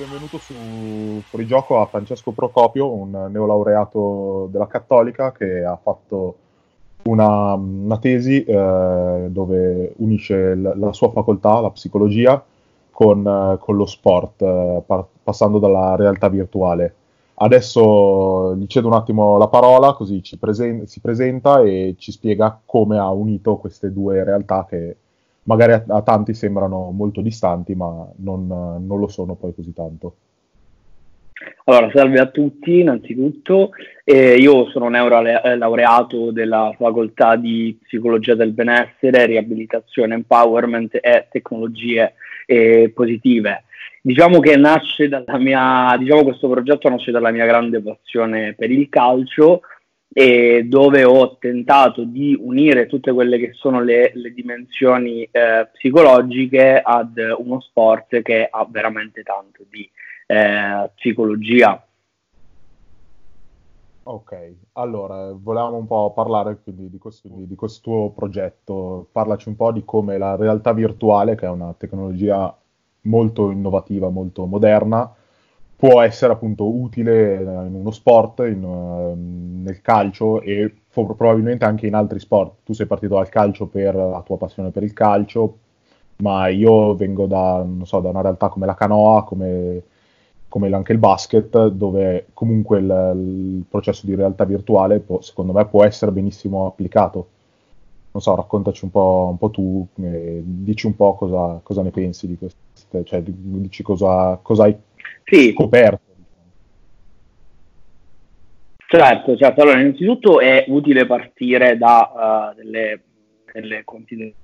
benvenuto su Fuorigioco a Francesco Procopio, un neolaureato della Cattolica che ha fatto una, una tesi eh, dove unisce l- la sua facoltà, la psicologia, con, eh, con lo sport, eh, par- passando dalla realtà virtuale. Adesso gli cedo un attimo la parola, così presen- si presenta e ci spiega come ha unito queste due realtà che magari a, a tanti sembrano molto distanti, ma non, non lo sono poi così tanto. Allora, salve a tutti innanzitutto. Eh, io sono neurolaureato della facoltà di psicologia del benessere, riabilitazione, empowerment e tecnologie eh, positive. Diciamo che nasce dalla mia, diciamo questo progetto nasce dalla mia grande passione per il calcio, e dove ho tentato di unire tutte quelle che sono le, le dimensioni eh, psicologiche ad uno sport che ha veramente tanto di eh, psicologia. Ok, allora volevamo un po' parlare quindi di questo, di questo progetto, parlaci un po' di come la realtà virtuale, che è una tecnologia molto innovativa, molto moderna, può essere appunto utile in uno sport, in, uh, nel calcio e fo- probabilmente anche in altri sport. Tu sei partito dal calcio per la tua passione per il calcio, ma io vengo da, so, da una realtà come la canoa, come, come, anche il basket, dove comunque il, il processo di realtà virtuale può, secondo me può essere benissimo applicato. Non so, raccontaci un po', un po tu, eh, dici un po' cosa, cosa, ne pensi di queste, cioè dici cosa, cosa hai sì. scoperto. Certo, certo. Allora, innanzitutto è utile partire da uh, delle, delle considerazioni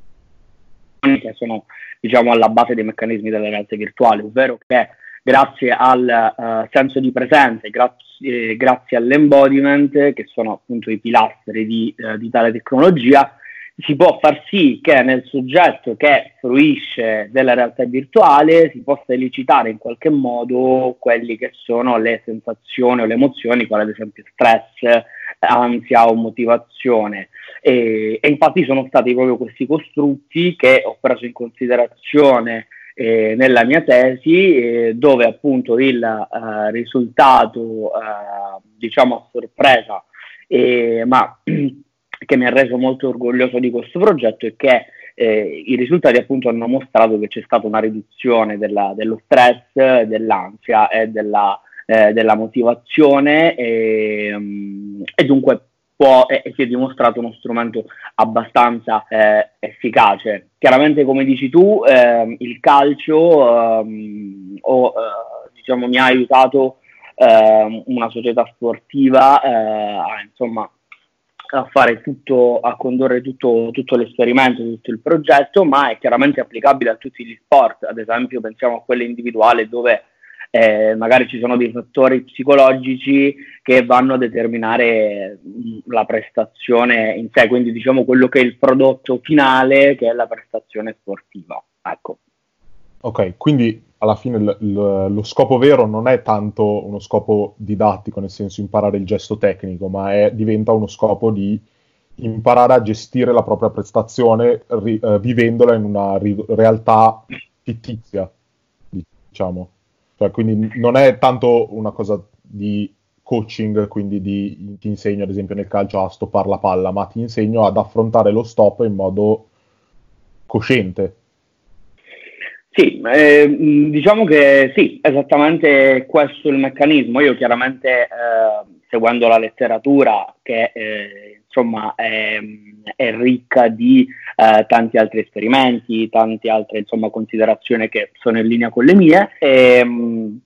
che sono diciamo, alla base dei meccanismi della realtà virtuale, ovvero che grazie al uh, senso di presenza, grazie, grazie all'embodiment, che sono appunto i pilastri di, uh, di tale tecnologia, si può far sì che nel soggetto che fruisce della realtà virtuale si possa elicitare in qualche modo quelli che sono le sensazioni o le emozioni, quali ad esempio stress, ansia o motivazione. E, e infatti sono stati proprio questi costrutti che ho preso in considerazione eh, nella mia tesi, eh, dove appunto il eh, risultato, eh, diciamo a sorpresa, eh, ma che mi ha reso molto orgoglioso di questo progetto è che eh, i risultati appunto hanno mostrato che c'è stata una riduzione della, dello stress, dell'ansia e della, eh, della motivazione e, um, e dunque può, e, si è dimostrato uno strumento abbastanza eh, efficace. Chiaramente come dici tu ehm, il calcio ehm, o, eh, diciamo, mi ha aiutato ehm, una società sportiva eh, a insomma a fare tutto, a condurre tutto, tutto, l'esperimento, tutto il progetto, ma è chiaramente applicabile a tutti gli sport, ad esempio pensiamo a quello individuale dove eh, magari ci sono dei fattori psicologici che vanno a determinare mm, la prestazione in sé, quindi diciamo quello che è il prodotto finale che è la prestazione sportiva. Ecco. Ok, quindi alla fine l- l- lo scopo vero non è tanto uno scopo didattico, nel senso imparare il gesto tecnico, ma è, diventa uno scopo di imparare a gestire la propria prestazione ri- eh, vivendola in una ri- realtà fittizia, diciamo. Cioè, quindi non è tanto una cosa di coaching, quindi di, ti insegno ad esempio nel calcio a stoppare la palla, ma ti insegno ad affrontare lo stop in modo cosciente sì, eh, diciamo che sì, esattamente questo è il meccanismo. Io chiaramente eh, seguendo la letteratura che eh, insomma è, è, ricca di eh, tanti altri esperimenti, tante altre insomma, considerazioni che sono in linea con le mie, ehm,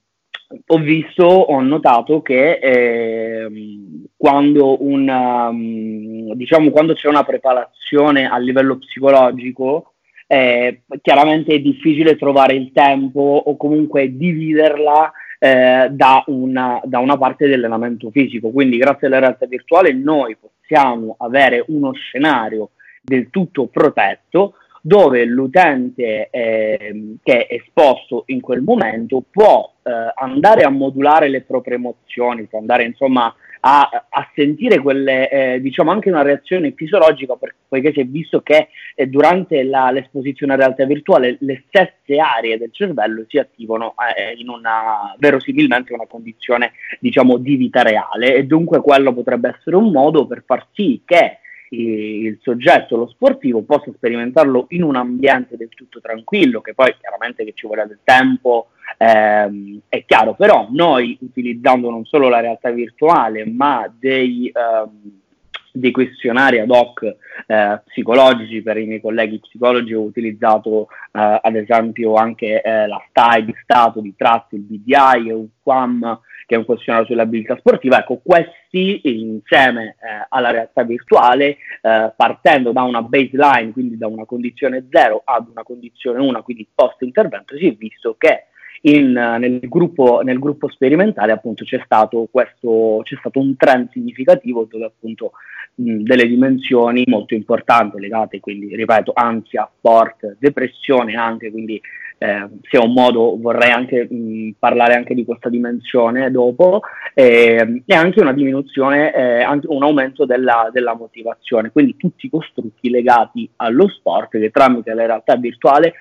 ho visto, ho notato che ehm, quando, un, um, diciamo, quando c'è una preparazione a livello psicologico, eh, chiaramente è difficile trovare il tempo o comunque dividerla eh, da, una, da, una, parte dell'allenamento fisico. Quindi grazie alla realtà virtuale noi possiamo avere uno scenario del tutto protetto dove l'utente eh, che è esposto in quel momento può eh, andare a modulare le proprie emozioni, può andare insomma a, a sentire quelle, eh, diciamo anche una reazione fisiologica, per, poiché si è visto che eh, durante la, l'esposizione a realtà virtuale le stesse aree del cervello si attivano eh, in una, verosimilmente una condizione diciamo di vita reale. E dunque quello potrebbe essere un modo per far sì che il soggetto, lo sportivo, possa sperimentarlo in un ambiente del tutto tranquillo, che poi chiaramente che ci vuole del tempo ehm, è chiaro, però noi utilizzando non solo la realtà virtuale, ma dei, ehm, dei questionari ad hoc eh, psicologici per i miei colleghi psicologi ho utilizzato eh, ad esempio anche eh, la STAI di Stato di Tratti, il BDI e un QAM che è un questionario sull'abilità sportiva, ecco, questi insieme eh, alla realtà virtuale, eh, partendo da una baseline, quindi da una condizione 0 ad una condizione 1, quindi post intervento, si è visto che in, nel, gruppo, nel, gruppo, sperimentale appunto c'è stato, questo, c'è stato un trend significativo dove appunto mh, delle dimensioni molto importanti legate quindi ripeto ansia, sport, depressione anche quindi eh, se ho modo vorrei anche mh, parlare anche di questa dimensione dopo, eh, e anche una diminuzione, eh, anche un aumento della, della, motivazione, quindi tutti i costrutti legati allo sport che tramite la realtà virtuale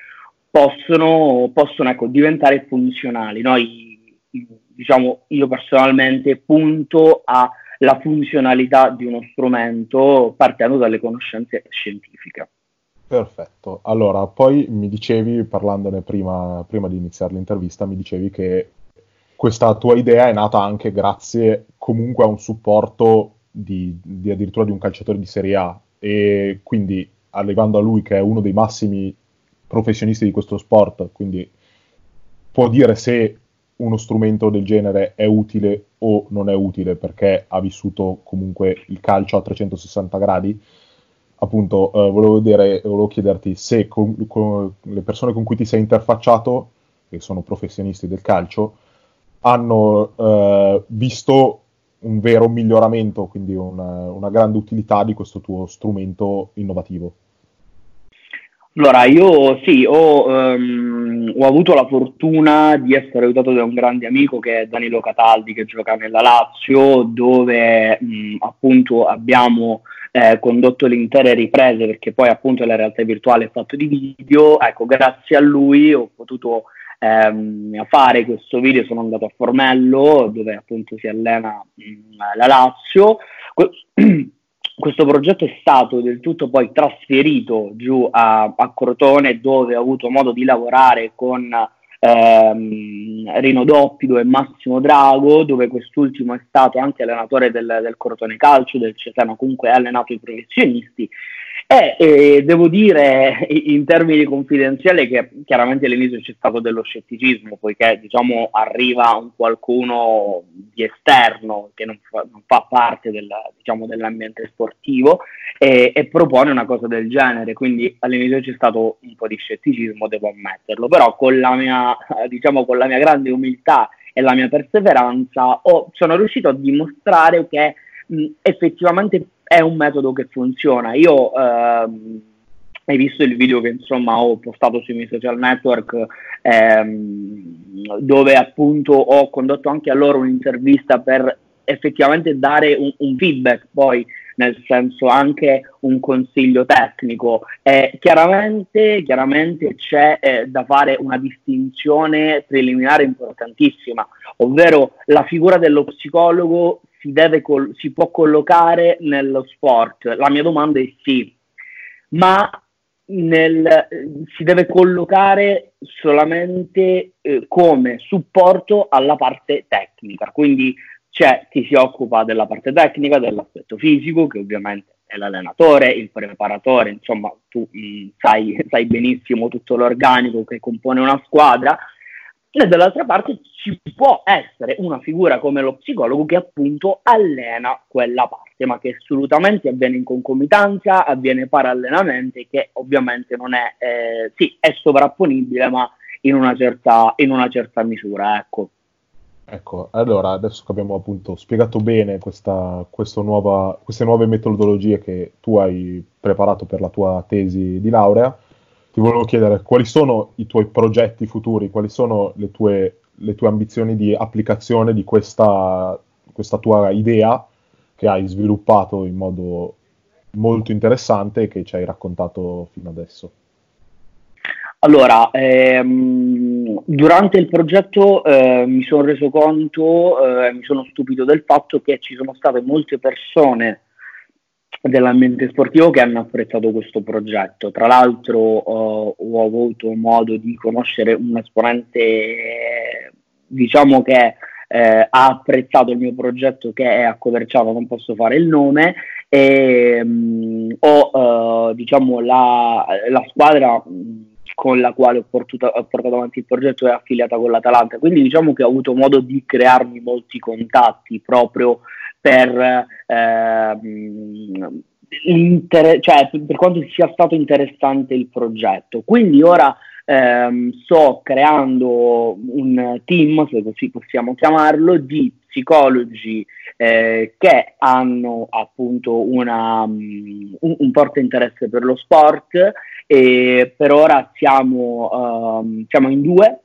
possono, possono ecco, diventare funzionali. Noi, diciamo, io personalmente punto alla funzionalità di uno strumento partendo dalle conoscenze scientifiche. Perfetto. Allora, poi mi dicevi, parlandone prima, prima di iniziare l'intervista, mi dicevi che questa tua idea è nata anche grazie comunque a un supporto di, di, addirittura di un calciatore di Serie A e quindi arrivando a lui che è uno dei massimi professionisti di questo sport, quindi può dire se uno strumento del genere è utile o non è utile perché ha vissuto comunque il calcio a 360 gradi appunto eh, volevo, dire, volevo, chiederti se con, con le persone con cui ti sei interfacciato, che sono professionisti del calcio, hanno eh, visto un vero miglioramento, quindi una, una, grande utilità di questo tuo strumento innovativo. Allora, io sì, ho, um, ho, avuto la fortuna di essere aiutato da un grande amico che è Danilo Cataldi, che gioca nella Lazio, dove mh, appunto abbiamo eh, condotto le intere riprese perché poi appunto la realtà virtuale è fatto di video, ecco grazie a lui ho potuto ehm, fare questo video, sono andato a Formello dove appunto si allena mh, la Lazio. questo progetto è stato del tutto poi trasferito giù a, a Crotone dove ho avuto modo di lavorare con ehm, Rino Doppido e Massimo Drago, dove quest'ultimo è stato anche allenatore del, del Cortone Calcio, del Cesena, comunque ha allenato i professionisti e, e, devo dire in termini confidenziali che chiaramente all'inizio c'è stato dello scetticismo, poiché diciamo arriva un qualcuno di esterno che non fa, non fa parte del, diciamo, dell'ambiente sportivo e, e, propone una cosa del genere, quindi all'inizio c'è stato un po' di scetticismo, devo ammetterlo, però con la mia, diciamo, con la mia grande umiltà e la mia perseveranza ho, sono riuscito a dimostrare che mh, effettivamente è un metodo che funziona. Io ehm, hai visto il video che insomma ho postato sui miei social network ehm, dove appunto ho condotto anche a loro un'intervista per effettivamente dare un, un feedback poi nel senso anche un consiglio tecnico. Eh, chiaramente, chiaramente c'è eh, da fare una distinzione preliminare importantissima, ovvero la figura dello psicologo si, col- si può collocare nello sport? La mia domanda è sì, ma nel, si deve collocare solamente eh, come supporto alla parte tecnica, quindi c'è chi si occupa della parte tecnica, dell'aspetto fisico, che ovviamente è l'allenatore, il preparatore, insomma tu mh, mm, sai, sai benissimo tutto l'organico che compone una squadra, e dall'altra parte ci può essere una figura come lo psicologo che appunto allena quella parte, ma che assolutamente avviene in concomitanza, avviene parallelamente, che ovviamente non è, eh, sì, è sovrapponibile, ma in una certa, in una certa misura, ecco. Ecco, allora adesso che abbiamo appunto spiegato bene questa, questa nuova, queste nuove metodologie che tu hai preparato per la tua tesi di laurea, ti volevo chiedere quali sono i tuoi progetti futuri, quali sono le tue, le tue ambizioni di applicazione di questa, questa tua idea che hai sviluppato in modo molto interessante e che ci hai raccontato fino adesso. Allora, ehm, durante il progetto eh, mi sono reso conto, eh, mi sono stupito del fatto che ci sono state molte persone dell'ambiente sportivo che hanno apprezzato questo progetto. Tra l'altro eh, ho avuto modo di conoscere un esponente, diciamo che eh, ha apprezzato il mio progetto che è a Coverciano, non posso fare il nome, e mh, mm, ho eh, diciamo la, la squadra mm, con la quale ho portato, ho portato, avanti il progetto è affiliata con l'Atalanta, quindi diciamo che ho avuto modo di crearmi molti contatti proprio per, eh, cioè, per quanto sia stato interessante il progetto. Quindi ora ehm, sto creando un team, se così possiamo chiamarlo, di psicologi eh, che hanno appunto una, um, un, un, forte interesse per lo sport e per ora siamo, um, siamo in due,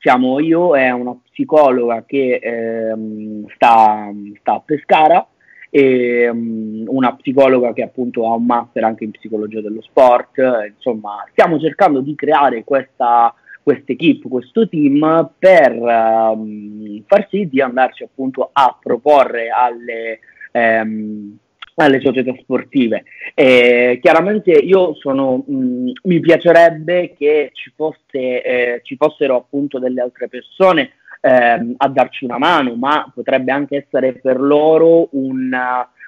siamo io e una psicologa che ehm, sta, sta, a Pescara e um, una psicologa che appunto ha un master anche in psicologia dello sport, insomma stiamo cercando di creare questa equipe, questo team per um, far sì di andarci appunto a proporre alle, um, alle società sportive. E chiaramente io sono, mh, mi piacerebbe che ci, fosse, eh, ci fossero appunto delle altre persone eh, a darci una mano, ma potrebbe anche essere per loro un,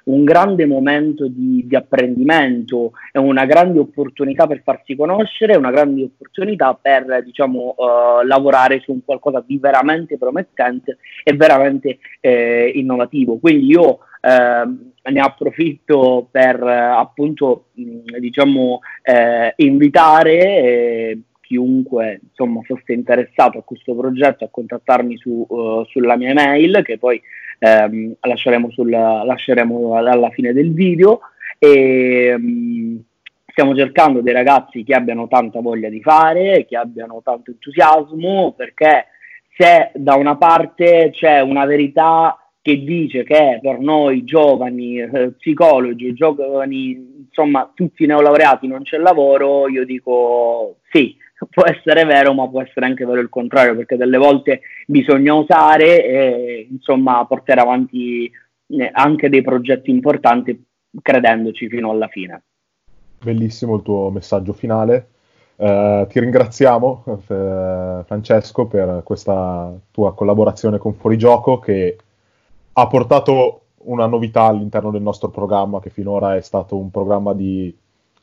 un grande momento di, di, apprendimento, è una grande opportunità per farsi conoscere, una grande opportunità per diciamo, uh, lavorare su un qualcosa di veramente promettente e veramente eh, innovativo. Quindi io eh, ne approfitto per eh, appunto mh, diciamo eh, invitare eh, chiunque insomma fosse interessato a questo progetto a contattarmi su, uh, sulla mia email che poi ehm, lasceremo, sul, lasceremo alla fine del video. E um, stiamo cercando dei ragazzi che abbiano tanta voglia di fare, che abbiano tanto entusiasmo perché se da una parte c'è una verità che dice che per noi giovani eh, psicologi, giovani, insomma tutti neolaureati non c'è lavoro, io dico sì, può essere vero, ma può essere anche vero il contrario, perché delle volte bisogna osare e insomma portare avanti eh, anche dei progetti importanti credendoci fino alla fine. Bellissimo il tuo messaggio finale. Uh, ti ringraziamo eh, Francesco per questa tua collaborazione con Fuorigioco che ha portato una novità all'interno del nostro programma che finora è stato un programma di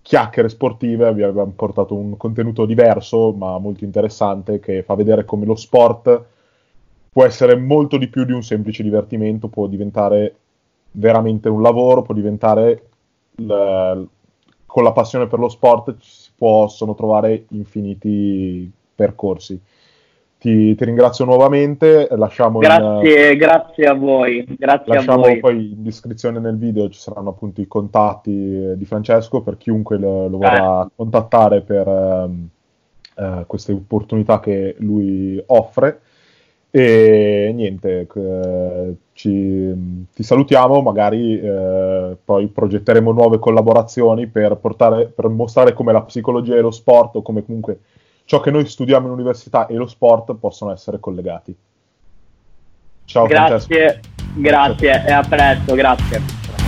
chiacchiere sportive, abbiamo portato un contenuto diverso ma molto interessante che fa vedere come lo sport può essere molto di più di un semplice divertimento, può diventare veramente un lavoro, può diventare l- con la passione per lo sport si possono trovare infiniti percorsi. Ti, ti, ringrazio nuovamente. Lasciamo grazie, in, grazie a voi. Grazie lasciamo a voi. poi in descrizione nel video ci saranno appunto i contatti di Francesco per chiunque lo, lo vorrà eh. contattare per uh, queste opportunità che lui offre. E niente, eh, ci, ti salutiamo, magari eh, poi progetteremo nuove collaborazioni per, portare, per mostrare come la psicologia e lo sport o come comunque ciò che noi studiamo in università e lo sport possono essere collegati. Ciao grazie, Francesco. grazie e a presto, grazie.